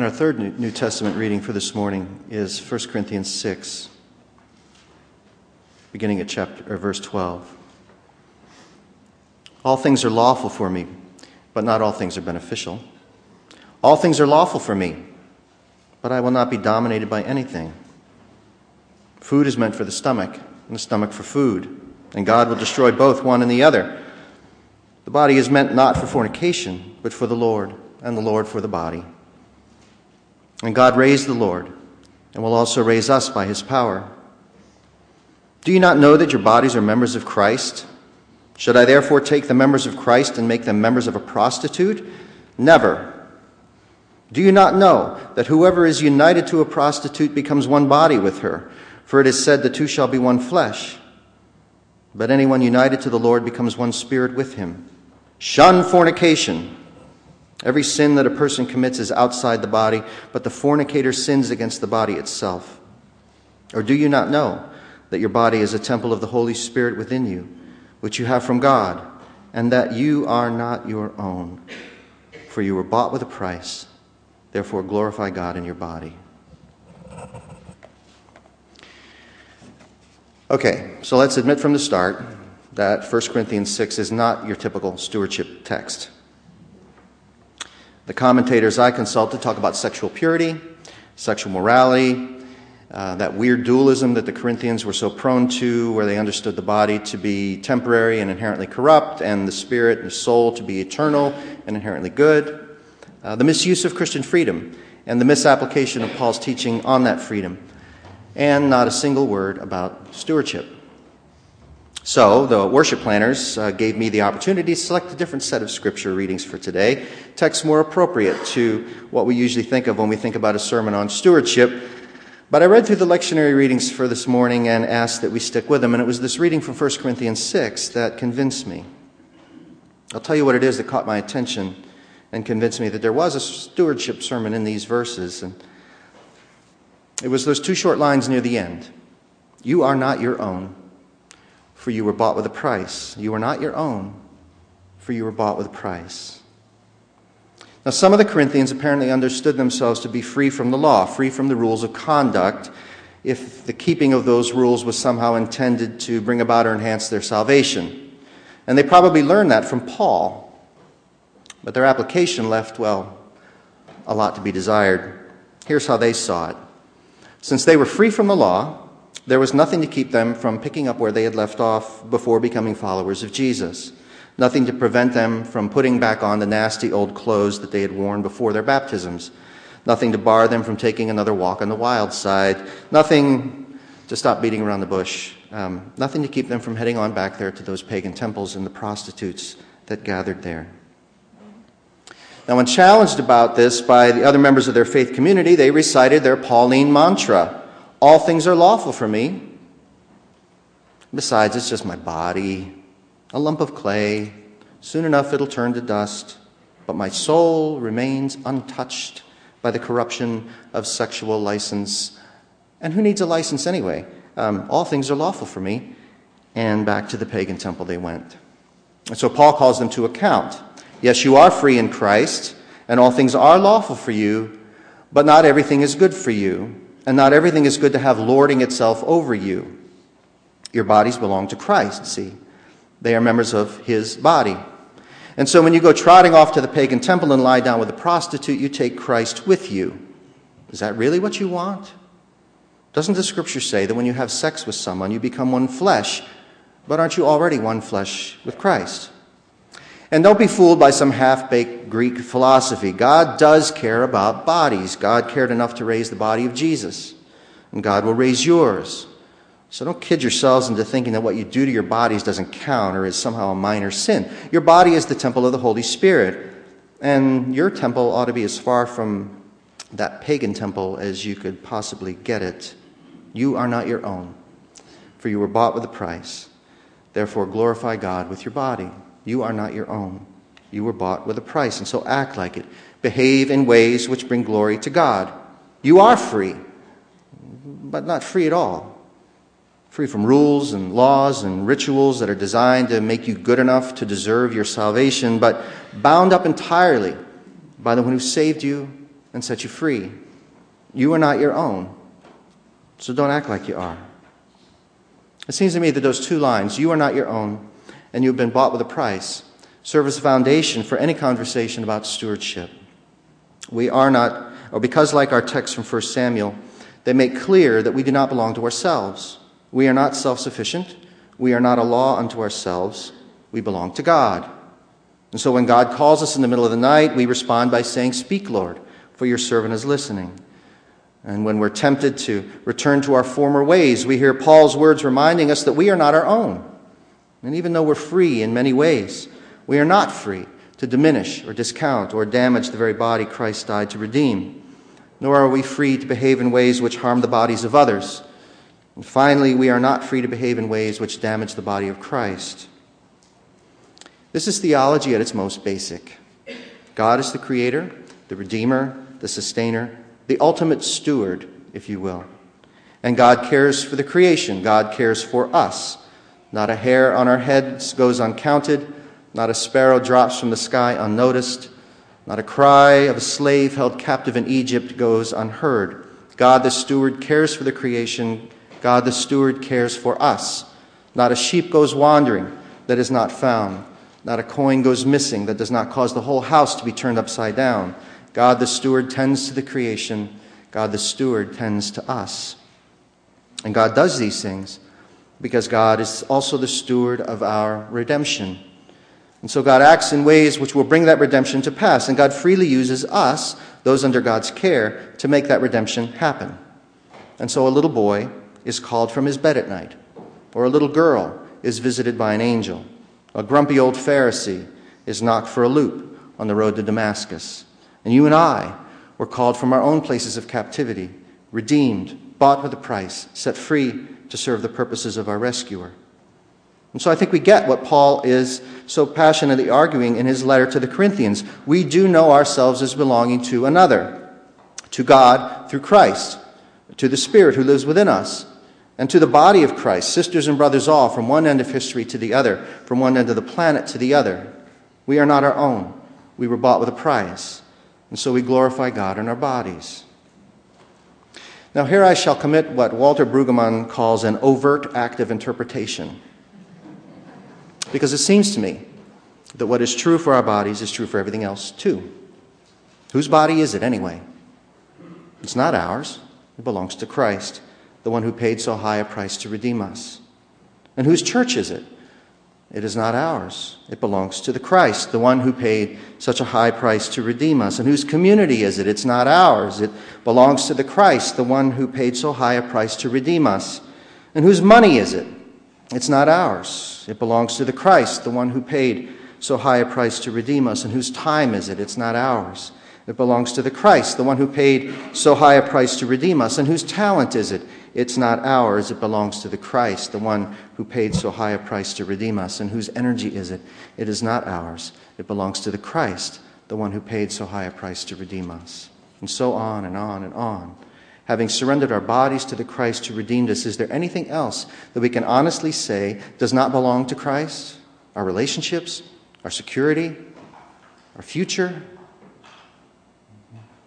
And our third New Testament reading for this morning is 1 Corinthians 6, beginning at chapter or verse 12. All things are lawful for me, but not all things are beneficial. All things are lawful for me, but I will not be dominated by anything. Food is meant for the stomach, and the stomach for food, and God will destroy both one and the other. The body is meant not for fornication, but for the Lord, and the Lord for the body. And God raised the Lord, and will also raise us by his power. Do you not know that your bodies are members of Christ? Should I therefore take the members of Christ and make them members of a prostitute? Never. Do you not know that whoever is united to a prostitute becomes one body with her? For it is said, the two shall be one flesh. But anyone united to the Lord becomes one spirit with him. Shun fornication. Every sin that a person commits is outside the body, but the fornicator sins against the body itself. Or do you not know that your body is a temple of the Holy Spirit within you, which you have from God, and that you are not your own? For you were bought with a price. Therefore, glorify God in your body. Okay, so let's admit from the start that 1 Corinthians 6 is not your typical stewardship text. The commentators I consulted talk about sexual purity, sexual morality, uh, that weird dualism that the Corinthians were so prone to, where they understood the body to be temporary and inherently corrupt, and the spirit and the soul to be eternal and inherently good. Uh, the misuse of Christian freedom and the misapplication of Paul's teaching on that freedom, and not a single word about stewardship. So, the worship planners uh, gave me the opportunity to select a different set of scripture readings for today, texts more appropriate to what we usually think of when we think about a sermon on stewardship. But I read through the lectionary readings for this morning and asked that we stick with them, and it was this reading from 1 Corinthians 6 that convinced me. I'll tell you what it is that caught my attention and convinced me that there was a stewardship sermon in these verses. And it was those two short lines near the end You are not your own for you were bought with a price. You are not your own, for you were bought with a price. Now, some of the Corinthians apparently understood themselves to be free from the law, free from the rules of conduct, if the keeping of those rules was somehow intended to bring about or enhance their salvation. And they probably learned that from Paul. But their application left, well, a lot to be desired. Here's how they saw it. Since they were free from the law, there was nothing to keep them from picking up where they had left off before becoming followers of Jesus. Nothing to prevent them from putting back on the nasty old clothes that they had worn before their baptisms. Nothing to bar them from taking another walk on the wild side. Nothing to stop beating around the bush. Um, nothing to keep them from heading on back there to those pagan temples and the prostitutes that gathered there. Now, when challenged about this by the other members of their faith community, they recited their Pauline mantra all things are lawful for me. Besides, it's just my body, a lump of clay. Soon enough, it'll turn to dust. But my soul remains untouched by the corruption of sexual license. And who needs a license anyway? Um, all things are lawful for me. And back to the pagan temple they went. And so Paul calls them to account. Yes, you are free in Christ, and all things are lawful for you, but not everything is good for you. And not everything is good to have lording itself over you. Your bodies belong to Christ, see? They are members of his body. And so when you go trotting off to the pagan temple and lie down with a prostitute, you take Christ with you. Is that really what you want? Doesn't the scripture say that when you have sex with someone, you become one flesh? But aren't you already one flesh with Christ? And don't be fooled by some half baked Greek philosophy. God does care about bodies. God cared enough to raise the body of Jesus, and God will raise yours. So don't kid yourselves into thinking that what you do to your bodies doesn't count or is somehow a minor sin. Your body is the temple of the Holy Spirit, and your temple ought to be as far from that pagan temple as you could possibly get it. You are not your own, for you were bought with a price. Therefore, glorify God with your body. You are not your own. You were bought with a price, and so act like it. Behave in ways which bring glory to God. You are free, but not free at all. Free from rules and laws and rituals that are designed to make you good enough to deserve your salvation, but bound up entirely by the one who saved you and set you free. You are not your own, so don't act like you are. It seems to me that those two lines, you are not your own, and you've been bought with a price, serve as a foundation for any conversation about stewardship. We are not, or because, like our text from 1 Samuel, they make clear that we do not belong to ourselves. We are not self sufficient. We are not a law unto ourselves. We belong to God. And so when God calls us in the middle of the night, we respond by saying, Speak, Lord, for your servant is listening. And when we're tempted to return to our former ways, we hear Paul's words reminding us that we are not our own. And even though we're free in many ways, we are not free to diminish or discount or damage the very body Christ died to redeem. Nor are we free to behave in ways which harm the bodies of others. And finally, we are not free to behave in ways which damage the body of Christ. This is theology at its most basic. God is the creator, the redeemer, the sustainer, the ultimate steward, if you will. And God cares for the creation. God cares for us. Not a hair on our heads goes uncounted. Not a sparrow drops from the sky unnoticed. Not a cry of a slave held captive in Egypt goes unheard. God the steward cares for the creation. God the steward cares for us. Not a sheep goes wandering that is not found. Not a coin goes missing that does not cause the whole house to be turned upside down. God the steward tends to the creation. God the steward tends to us. And God does these things because God is also the steward of our redemption. And so God acts in ways which will bring that redemption to pass. And God freely uses us, those under God's care, to make that redemption happen. And so a little boy is called from his bed at night, or a little girl is visited by an angel. A grumpy old Pharisee is knocked for a loop on the road to Damascus. And you and I were called from our own places of captivity, redeemed, bought with a price, set free to serve the purposes of our rescuer. And so I think we get what Paul is so passionately arguing in his letter to the Corinthians. We do know ourselves as belonging to another, to God through Christ, to the Spirit who lives within us, and to the body of Christ, sisters and brothers all, from one end of history to the other, from one end of the planet to the other. We are not our own. We were bought with a price. And so we glorify God in our bodies. Now, here I shall commit what Walter Brueggemann calls an overt act of interpretation. Because it seems to me that what is true for our bodies is true for everything else, too. Whose body is it, anyway? It's not ours, it belongs to Christ the one who paid so high a price to redeem us. And whose church is it? It is not ours. It belongs to the Christ, the one who paid such a high price to redeem us. And whose community is it? It's not ours. It belongs to the Christ, the one who paid so high a price to redeem us. And whose money is it? It's not ours. It belongs to the Christ, the one who paid so high a price to redeem us. And whose time is it? It's not ours. It belongs to the Christ, the one who paid so high a price to redeem us. And whose talent is it? It's not ours, it belongs to the Christ, the one who paid so high a price to redeem us. And whose energy is it? It is not ours, it belongs to the Christ, the one who paid so high a price to redeem us. And so on and on and on. Having surrendered our bodies to the Christ who redeemed us, is there anything else that we can honestly say does not belong to Christ? Our relationships, our security, our future?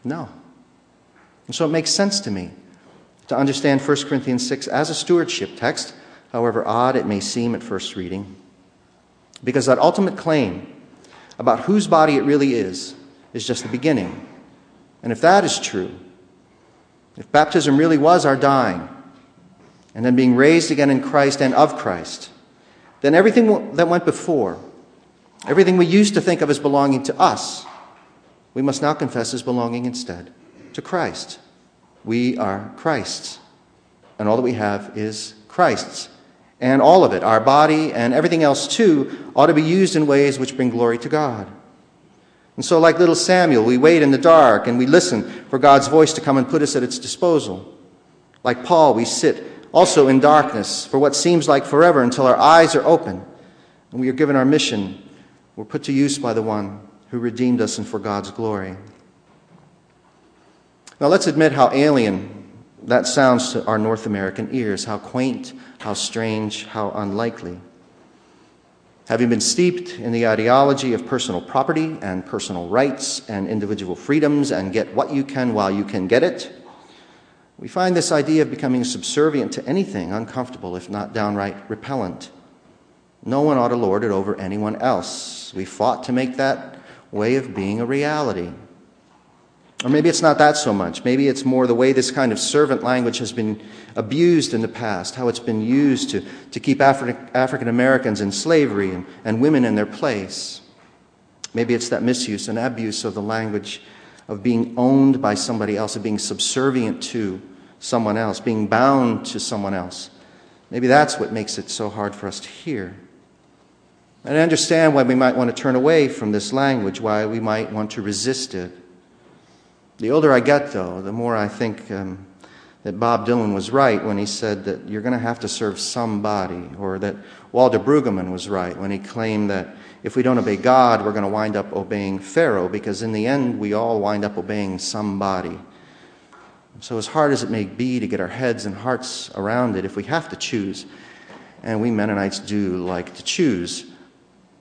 No. And so it makes sense to me to understand 1 Corinthians 6 as a stewardship text, however odd it may seem at first reading. Because that ultimate claim about whose body it really is is just the beginning. And if that is true, if baptism really was our dying, and then being raised again in Christ and of Christ, then everything that went before, everything we used to think of as belonging to us, we must now confess as belonging instead to Christ. We are Christ's. And all that we have is Christ's. And all of it, our body and everything else too, ought to be used in ways which bring glory to God. And so, like little Samuel, we wait in the dark and we listen for God's voice to come and put us at its disposal. Like Paul, we sit also in darkness for what seems like forever until our eyes are open and we are given our mission. We're put to use by the one who redeemed us and for God's glory. Now, let's admit how alien that sounds to our North American ears, how quaint, how strange, how unlikely. Having been steeped in the ideology of personal property and personal rights and individual freedoms and get what you can while you can get it, we find this idea of becoming subservient to anything uncomfortable, if not downright repellent. No one ought to lord it over anyone else. We fought to make that way of being a reality. Or maybe it's not that so much. Maybe it's more the way this kind of servant language has been abused in the past, how it's been used to, to keep Afri- African Americans in slavery and, and women in their place. Maybe it's that misuse and abuse of the language of being owned by somebody else, of being subservient to someone else, being bound to someone else. Maybe that's what makes it so hard for us to hear. And I understand why we might want to turn away from this language, why we might want to resist it. The older I get, though, the more I think um, that Bob Dylan was right when he said that you're going to have to serve somebody, or that Walter Brueggemann was right when he claimed that if we don't obey God, we're going to wind up obeying Pharaoh, because in the end, we all wind up obeying somebody. So, as hard as it may be to get our heads and hearts around it, if we have to choose, and we Mennonites do like to choose,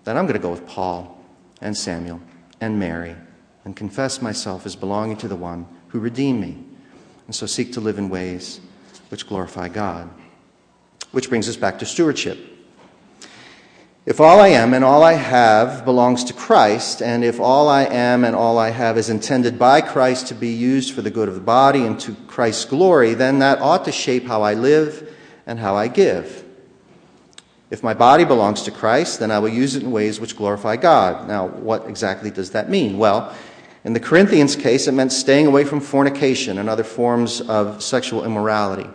then I'm going to go with Paul and Samuel and Mary and confess myself as belonging to the one who redeemed me, and so seek to live in ways which glorify God. Which brings us back to stewardship. If all I am and all I have belongs to Christ, and if all I am and all I have is intended by Christ to be used for the good of the body and to Christ's glory, then that ought to shape how I live and how I give. If my body belongs to Christ, then I will use it in ways which glorify God. Now, what exactly does that mean? Well, in the Corinthians case, it meant staying away from fornication and other forms of sexual immorality.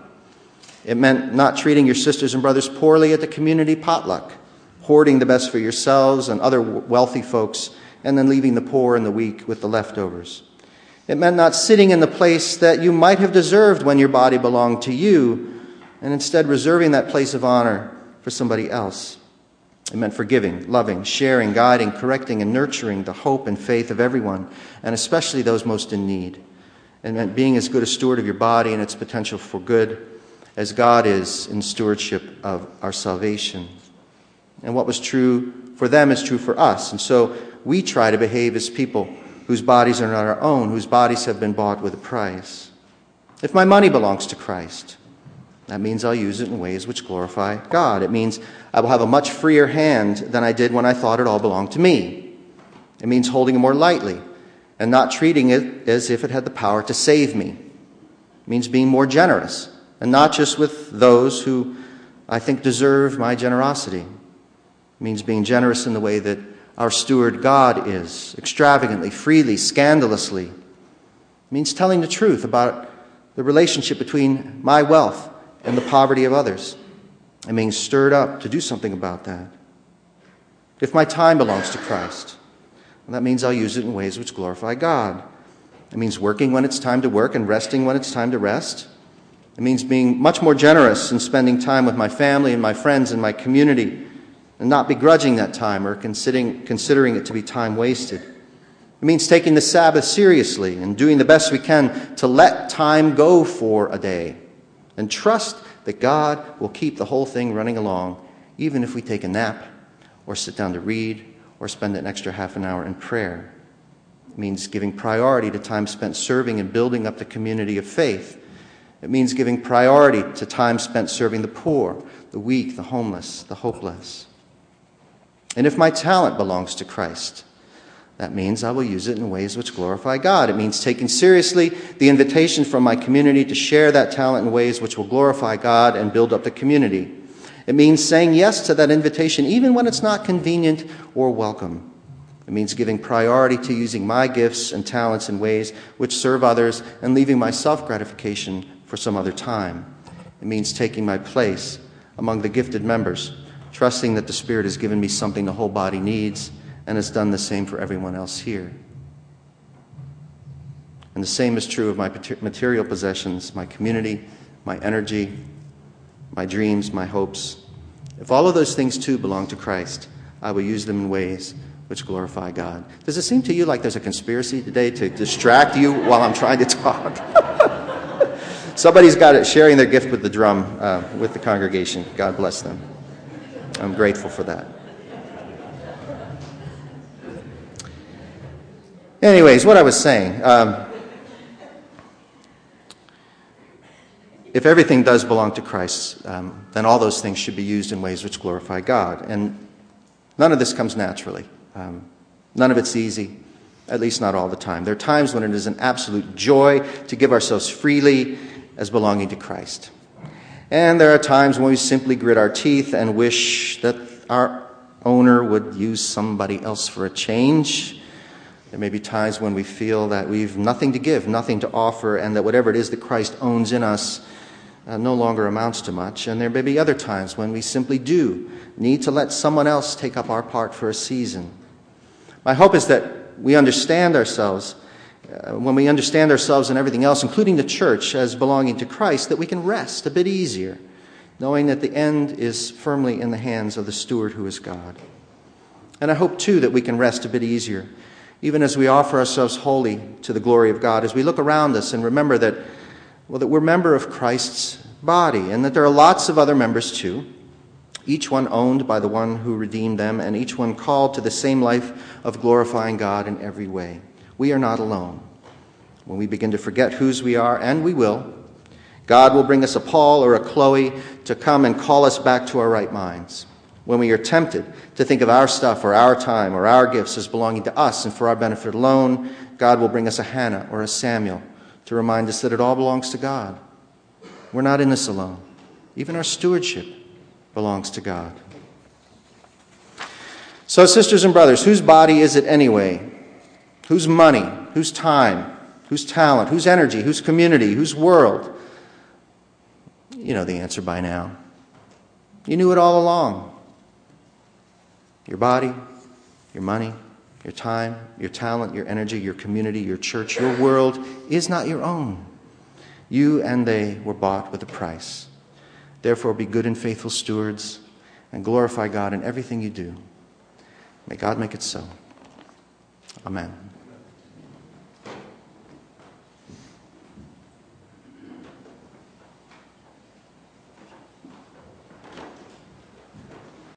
It meant not treating your sisters and brothers poorly at the community potluck, hoarding the best for yourselves and other wealthy folks, and then leaving the poor and the weak with the leftovers. It meant not sitting in the place that you might have deserved when your body belonged to you, and instead reserving that place of honor for somebody else. It meant forgiving, loving, sharing, guiding, correcting, and nurturing the hope and faith of everyone, and especially those most in need. It meant being as good a steward of your body and its potential for good as God is in stewardship of our salvation. And what was true for them is true for us. And so we try to behave as people whose bodies are not our own, whose bodies have been bought with a price. If my money belongs to Christ, that means I'll use it in ways which glorify God. It means I will have a much freer hand than I did when I thought it all belonged to me. It means holding it more lightly and not treating it as if it had the power to save me. It means being more generous and not just with those who I think deserve my generosity. It means being generous in the way that our steward God is, extravagantly, freely, scandalously. It means telling the truth about the relationship between my wealth and the poverty of others and being stirred up to do something about that. If my time belongs to Christ, that means I'll use it in ways which glorify God. It means working when it's time to work and resting when it's time to rest. It means being much more generous and spending time with my family and my friends and my community and not begrudging that time or considering, considering it to be time wasted. It means taking the Sabbath seriously and doing the best we can to let time go for a day and trust that God will keep the whole thing running along, even if we take a nap or sit down to read or spend an extra half an hour in prayer. It means giving priority to time spent serving and building up the community of faith. It means giving priority to time spent serving the poor, the weak, the homeless, the hopeless. And if my talent belongs to Christ, that means I will use it in ways which glorify God. It means taking seriously the invitation from my community to share that talent in ways which will glorify God and build up the community. It means saying yes to that invitation even when it's not convenient or welcome. It means giving priority to using my gifts and talents in ways which serve others and leaving my self gratification for some other time. It means taking my place among the gifted members, trusting that the Spirit has given me something the whole body needs and has done the same for everyone else here. And the same is true of my material possessions, my community, my energy, my dreams, my hopes. If all of those things too belong to Christ, I will use them in ways which glorify God. Does it seem to you like there's a conspiracy today to distract you while I'm trying to talk? Somebody's got it sharing their gift with the drum uh, with the congregation. God bless them. I'm grateful for that. Anyways, what I was saying. Um, if everything does belong to Christ, um, then all those things should be used in ways which glorify God. And none of this comes naturally. Um, none of it's easy, at least not all the time. There are times when it is an absolute joy to give ourselves freely as belonging to Christ. And there are times when we simply grit our teeth and wish that our owner would use somebody else for a change. There may be times when we feel that we've nothing to give, nothing to offer, and that whatever it is that Christ owns in us uh, no longer amounts to much. And there may be other times when we simply do need to let someone else take up our part for a season. My hope is that we understand ourselves, uh, when we understand ourselves and everything else, including the church, as belonging to Christ, that we can rest a bit easier, knowing that the end is firmly in the hands of the steward who is God. And I hope, too, that we can rest a bit easier, even as we offer ourselves wholly to the glory of God, as we look around us and remember that, well, that we're member of Christ's body and that there are lots of other members, too each one owned by the one who redeemed them, and each one called to the same life of glorifying God in every way. We are not alone. When we begin to forget whose we are, and we will, God will bring us a Paul or a Chloe to come and call us back to our right minds. When we are tempted to think of our stuff or our time or our gifts as belonging to us and for our benefit alone, God will bring us a Hannah or a Samuel to remind us that it all belongs to God. We're not in this alone. Even our stewardship belongs to God. So, sisters and brothers, whose body is it anyway? Whose money? Whose time? Whose talent? Whose energy? Whose community? Whose world? You know the answer by now. You knew it all along. Your body, your money, your time, your talent, your energy, your community, your church, your world is not your own. You and they were bought with a price. Therefore, be good and faithful stewards and glorify God in everything you do. May God make it so. Amen.